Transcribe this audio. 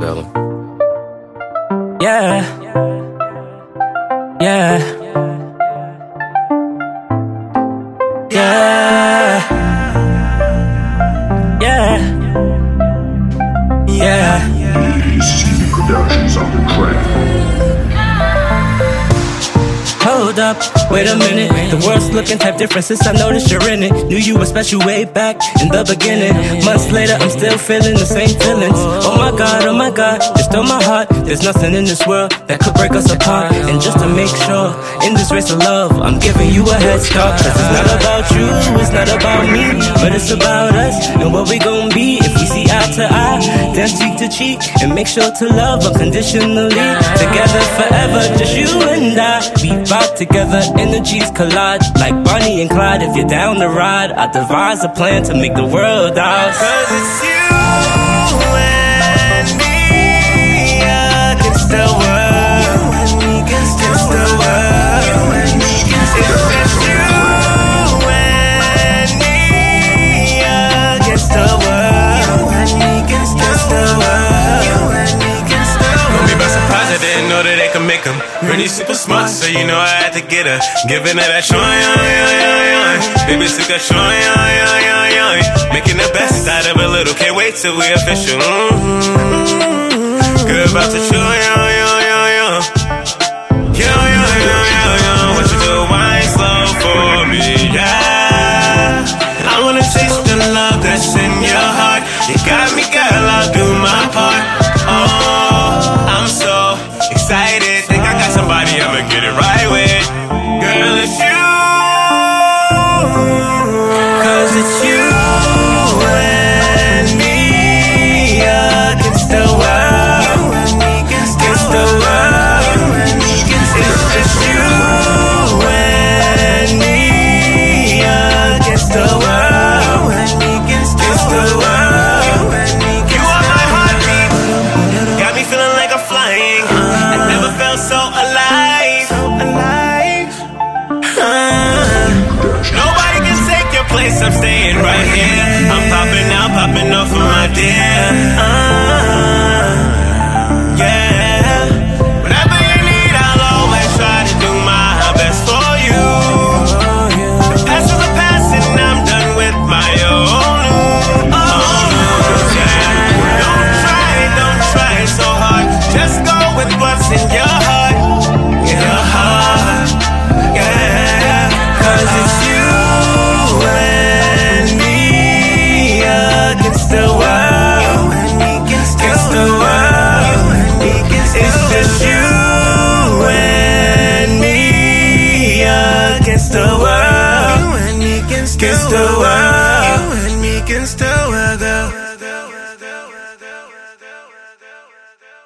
Bella. Yeah. Yeah. Yeah. Yeah. Yeah. Stevie Productions on the track. Hold up, wait a minute. The world's looking type different since I noticed you're in it. Knew you were special way back in the beginning. Months later, I'm still feeling the same feelings. Oh my god, oh my god, you stole my heart. There's nothing in this world that could break us apart. And just to make sure, in this race of love, I'm giving you a head start. Cause it's not about you, it's not about me, but it's about us and what we gon' be if we see eye to eye, then cheek to cheek, and make sure to love unconditionally. Together forever, just you together, energies collide like Bonnie and Clyde. If you're down the ride, I devise a plan to make the world ours. Cause it's you and me them. Super smart, so you know I had to get her. Giving her that joy, Baby, took a joy, Making the best out of a little, can't wait till we official. Mm-hmm. Girl, about to show, dear. The world. Against the world. Against the world.